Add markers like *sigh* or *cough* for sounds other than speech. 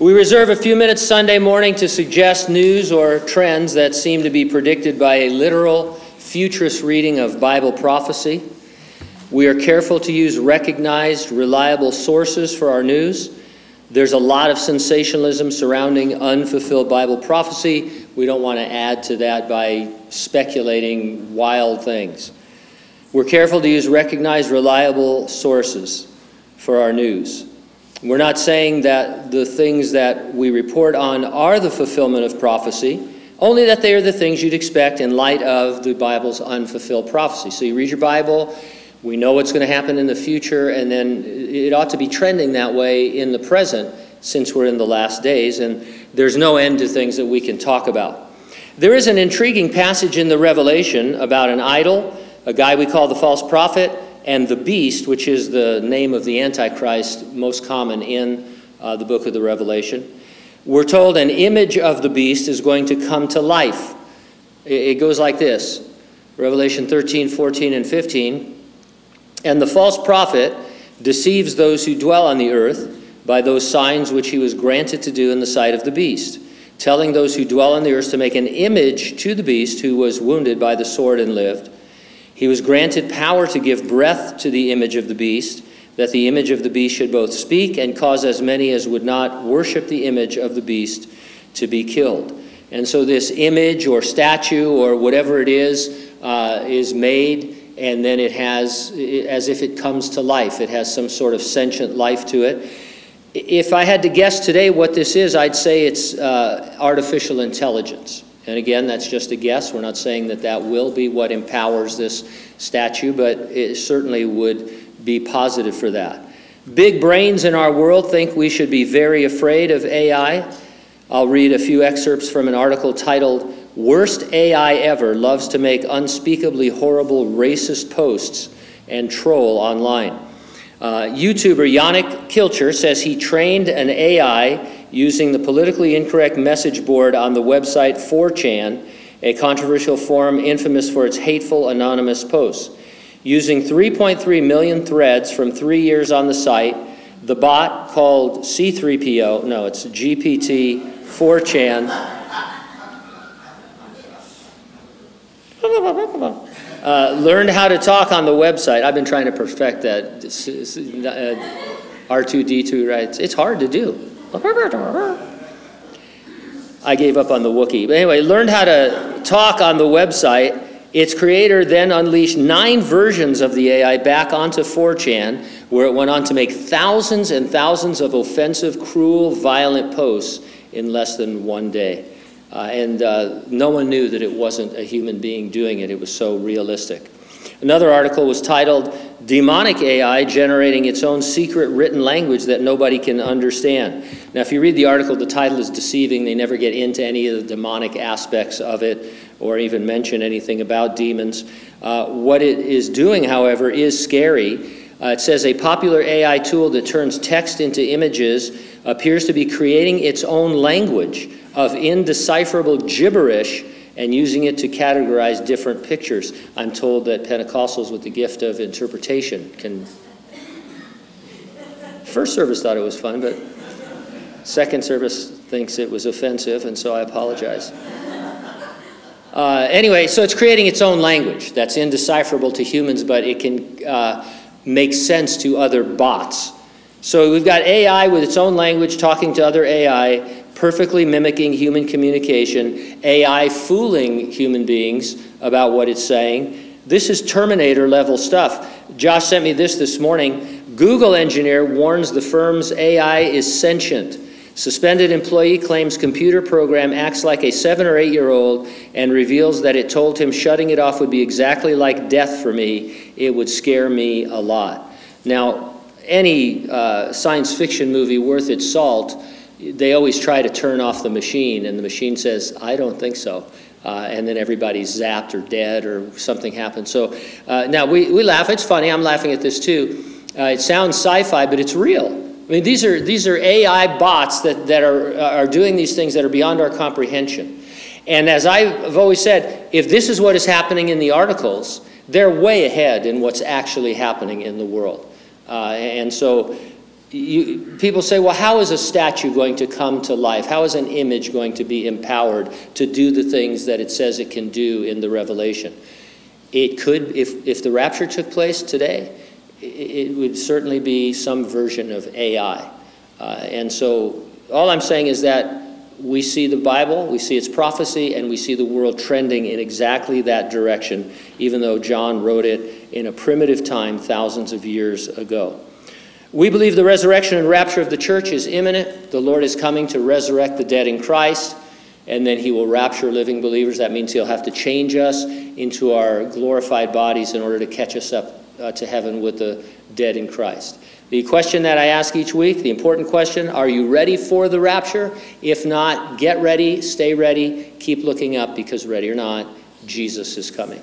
We reserve a few minutes Sunday morning to suggest news or trends that seem to be predicted by a literal, futurist reading of Bible prophecy. We are careful to use recognized, reliable sources for our news. There's a lot of sensationalism surrounding unfulfilled Bible prophecy. We don't want to add to that by speculating wild things. We're careful to use recognized, reliable sources for our news. We're not saying that the things that we report on are the fulfillment of prophecy, only that they are the things you'd expect in light of the Bible's unfulfilled prophecy. So you read your Bible, we know what's going to happen in the future, and then it ought to be trending that way in the present since we're in the last days, and there's no end to things that we can talk about. There is an intriguing passage in the Revelation about an idol, a guy we call the false prophet, and the beast, which is the name of the Antichrist most common in uh, the book of the Revelation. We're told an image of the beast is going to come to life. It goes like this Revelation 13, 14, and 15. And the false prophet deceives those who dwell on the earth by those signs which he was granted to do in the sight of the beast, telling those who dwell on the earth to make an image to the beast who was wounded by the sword and lived. He was granted power to give breath to the image of the beast, that the image of the beast should both speak and cause as many as would not worship the image of the beast to be killed. And so, this image or statue or whatever it is uh, is made, and then it has, as if it comes to life, it has some sort of sentient life to it. If I had to guess today what this is, I'd say it's uh, artificial intelligence. And again, that's just a guess. We're not saying that that will be what empowers this statue, but it certainly would be positive for that. Big brains in our world think we should be very afraid of AI. I'll read a few excerpts from an article titled Worst AI Ever Loves to Make Unspeakably Horrible Racist Posts and Troll Online. Uh, YouTuber Yannick Kilcher says he trained an AI using the politically incorrect message board on the website 4chan, a controversial forum infamous for its hateful anonymous posts. Using 3.3 million threads from three years on the site, the bot called C3PO, no, it's GPT 4chan, *laughs* uh, learned how to talk on the website. I've been trying to perfect that. Uh, R2D2, right? It's hard to do. I gave up on the Wookiee. But anyway, learned how to talk on the website. Its creator then unleashed nine versions of the AI back onto 4chan, where it went on to make thousands and thousands of offensive, cruel, violent posts in less than one day. Uh, and uh, no one knew that it wasn't a human being doing it. It was so realistic. Another article was titled Demonic AI Generating Its Own Secret Written Language That Nobody Can Understand. Now, if you read the article, the title is deceiving. They never get into any of the demonic aspects of it or even mention anything about demons. Uh, what it is doing, however, is scary. Uh, it says a popular AI tool that turns text into images appears to be creating its own language of indecipherable gibberish and using it to categorize different pictures. I'm told that Pentecostals with the gift of interpretation can. First service thought it was fun, but second service thinks it was offensive, and so I apologize. Uh, anyway, so it's creating its own language that's indecipherable to humans, but it can uh, make sense to other bots. So we've got AI with its own language talking to other AI, perfectly mimicking human communication, AI fooling human beings about what it's saying. This is Terminator level stuff. Josh sent me this this morning. Google engineer warns the firm's AI is sentient. Suspended employee claims computer program acts like a seven or eight year old and reveals that it told him shutting it off would be exactly like death for me. It would scare me a lot. Now, any uh, science fiction movie worth its salt they always try to turn off the machine, and the machine says, I don't think so. Uh, and then everybody's zapped or dead or something happens. So uh, now we, we laugh. It's funny. I'm laughing at this too. Uh, it sounds sci fi, but it's real. I mean, these are, these are AI bots that, that are, are doing these things that are beyond our comprehension. And as I've always said, if this is what is happening in the articles, they're way ahead in what's actually happening in the world. Uh, and so you, people say, well, how is a statue going to come to life? How is an image going to be empowered to do the things that it says it can do in the Revelation? It could, if, if the rapture took place today, it, would certainly be some version of AI. Uh, and so all I'm saying is that we see the Bible, we see its prophecy, and we see the world trending in exactly that direction, even though John wrote it in a primitive time thousands of years ago. We believe the resurrection and rapture of the church is imminent. The Lord is coming to resurrect the dead in Christ, and then he will rapture living believers. That means he'll have to change us into our glorified bodies in order to catch us up uh, to heaven with the dead in Christ. The question that I ask each week, the important question, are you ready for the rapture? If not, get ready, stay ready, keep looking up because ready or not, Jesus is coming.